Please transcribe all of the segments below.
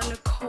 first.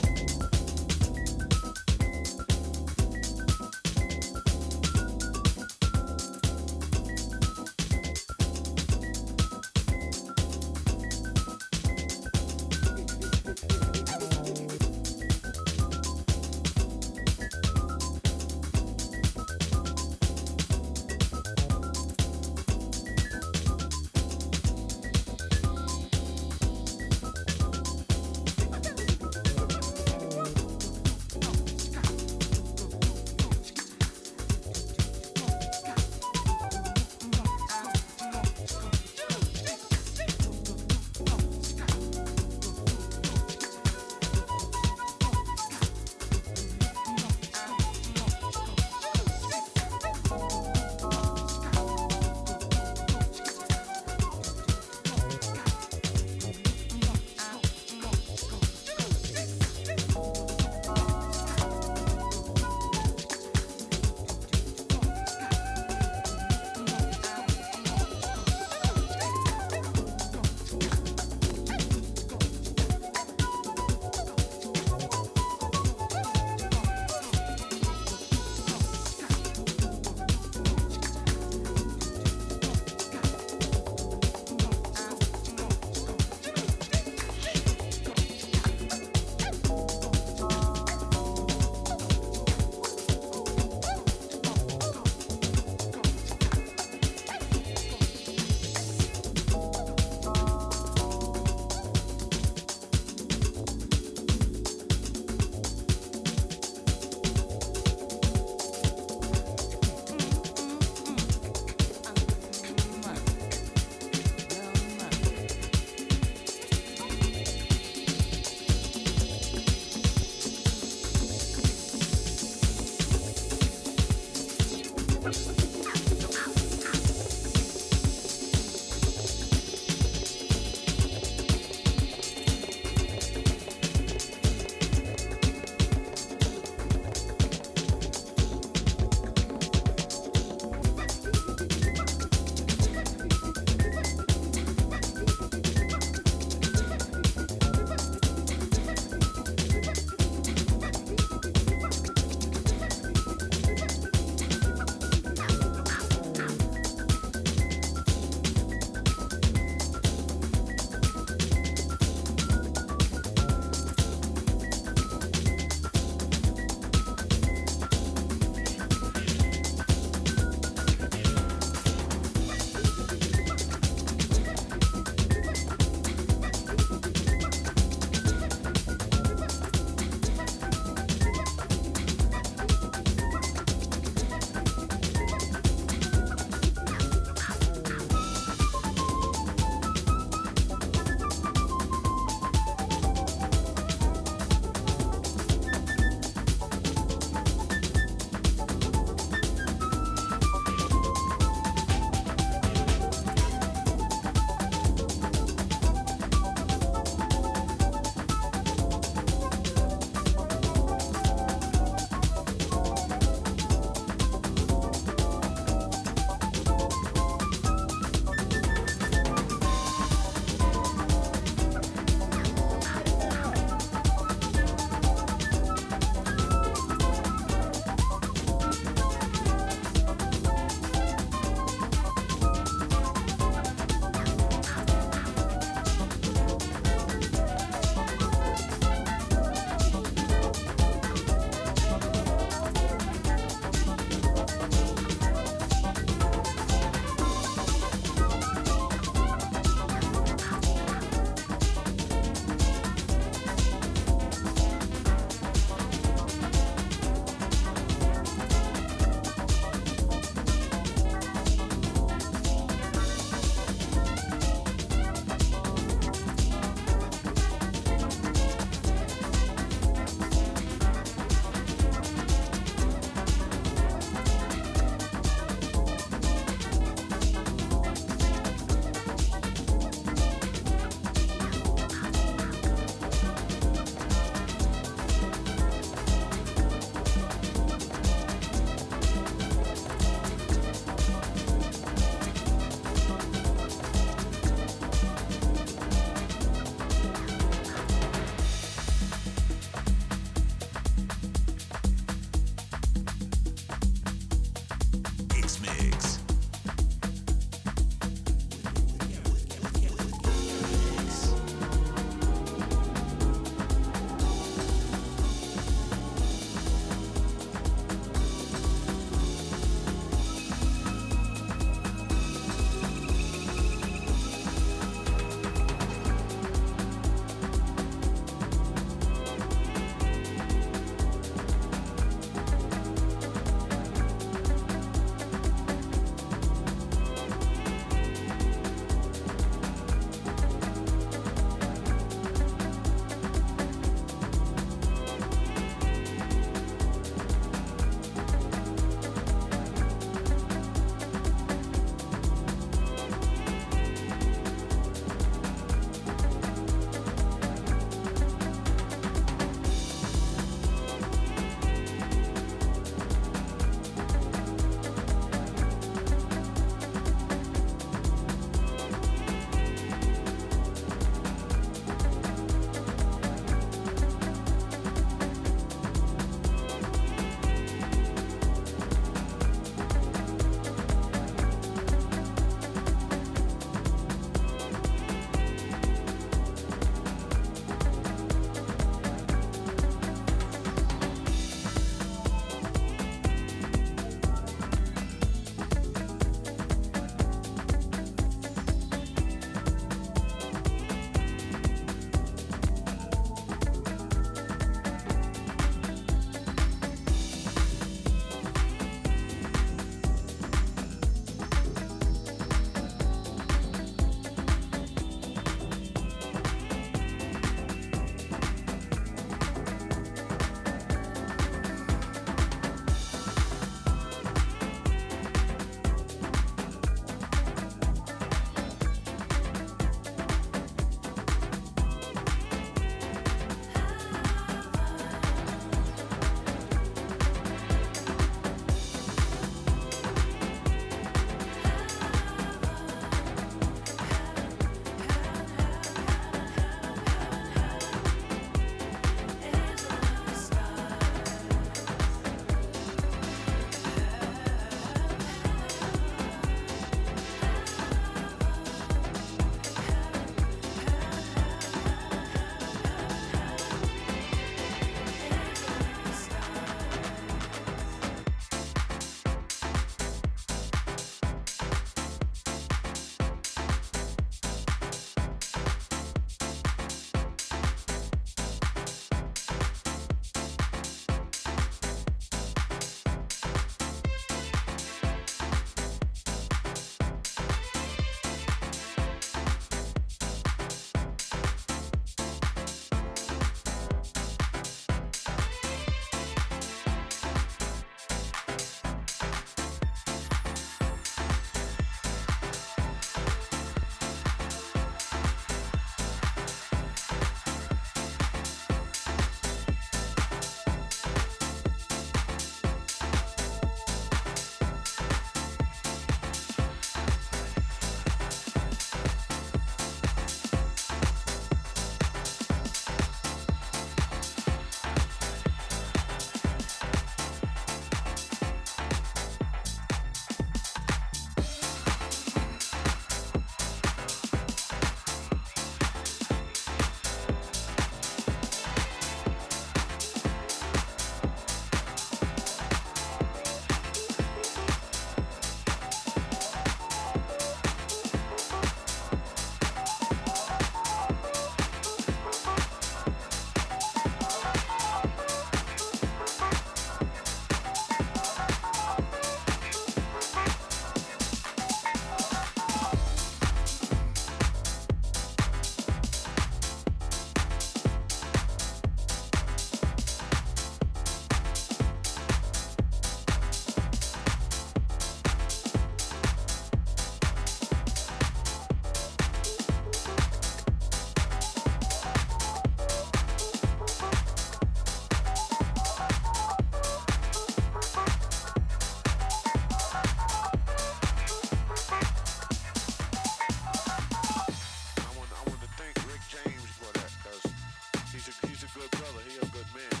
good brother. He a good man.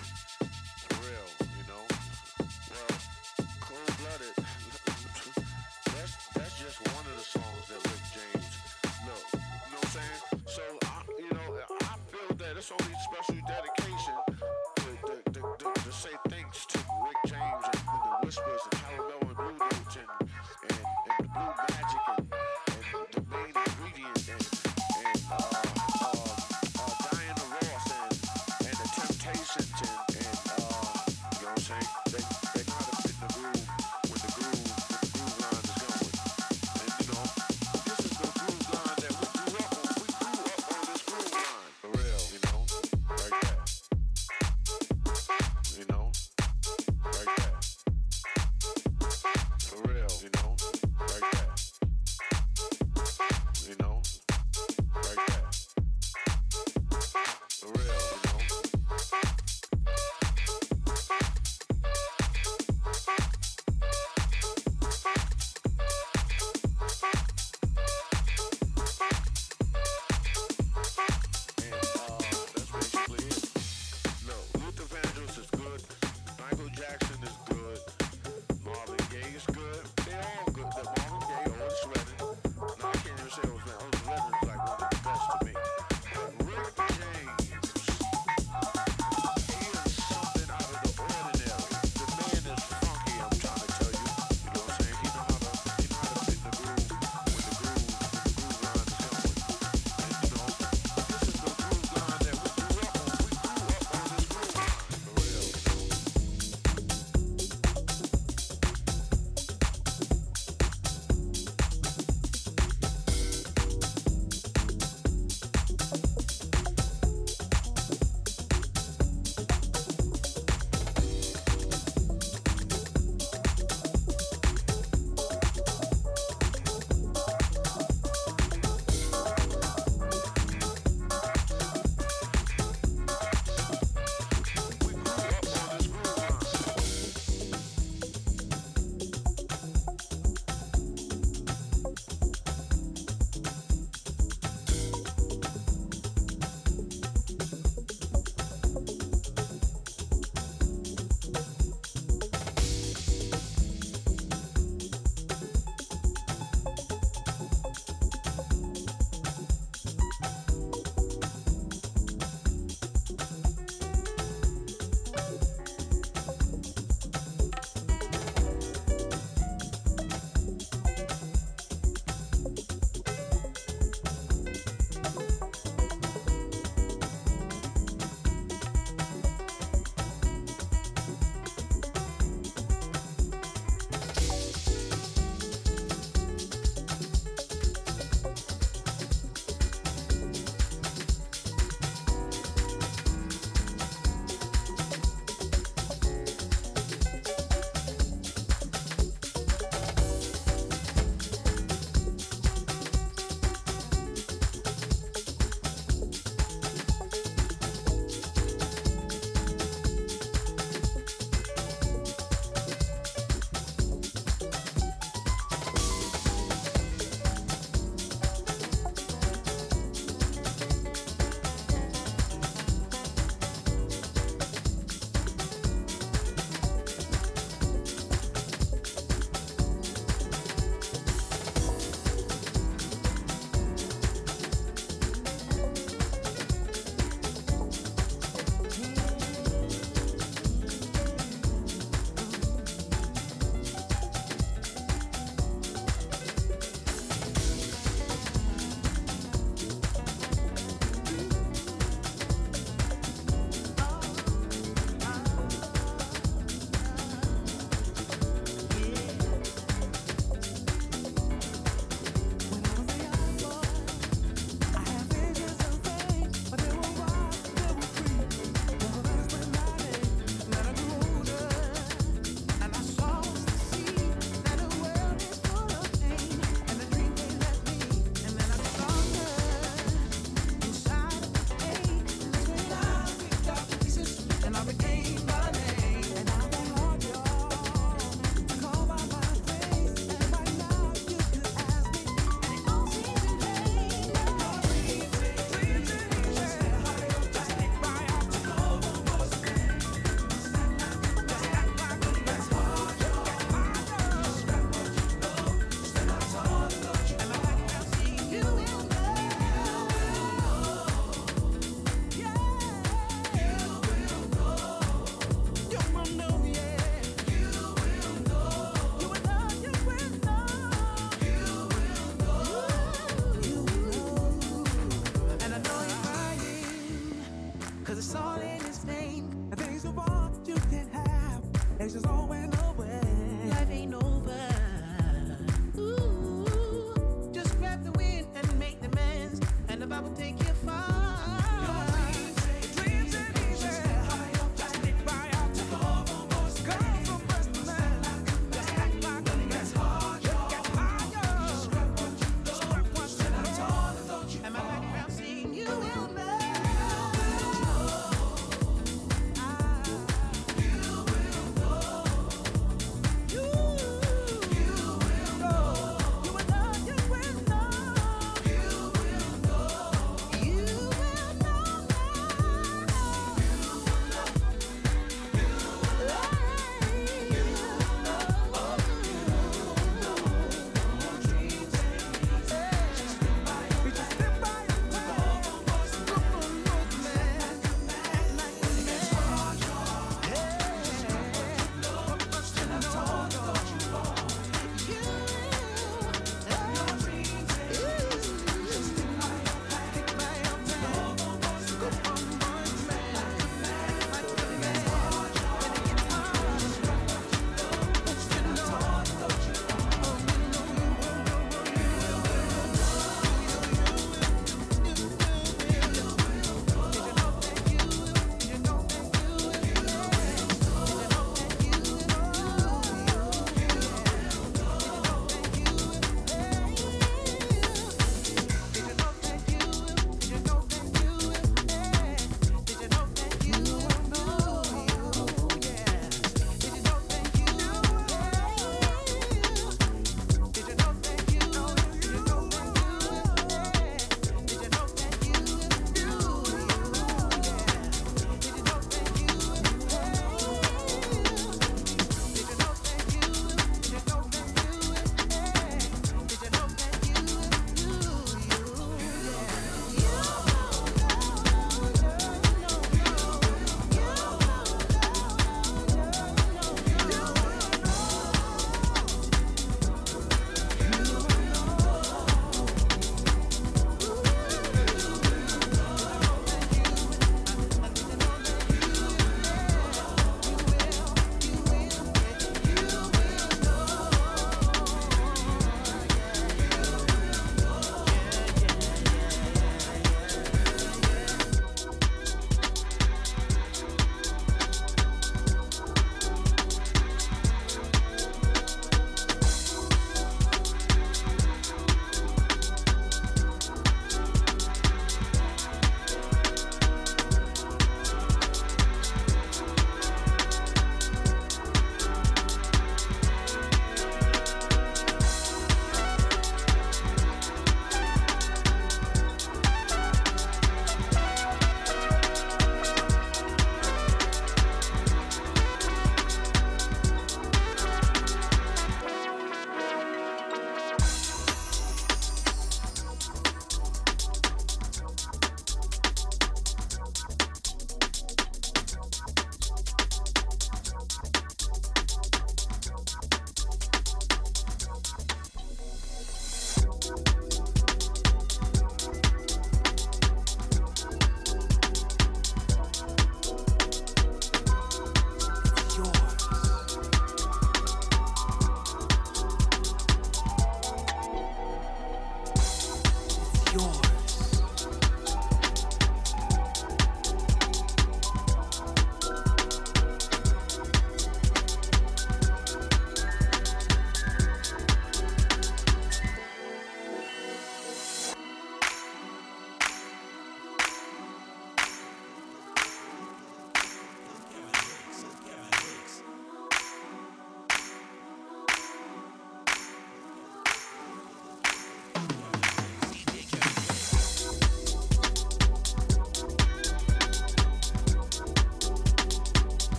The real.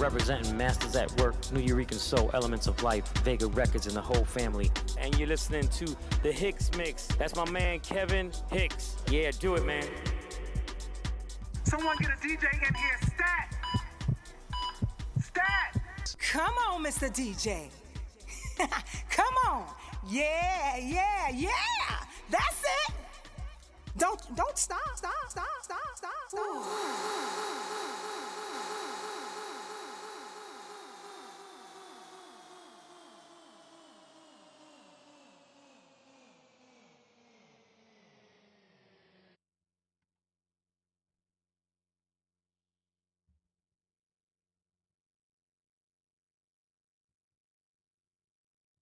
Representing Masters at Work, Nuyorican Soul, Elements of Life, Vega Records, and the whole family. And you're listening to the Hicks Mix. That's my man Kevin Hicks. Yeah, do it, man. Someone get a DJ in here, stat! Stat! Come on, Mr. DJ. Come on. Yeah, yeah,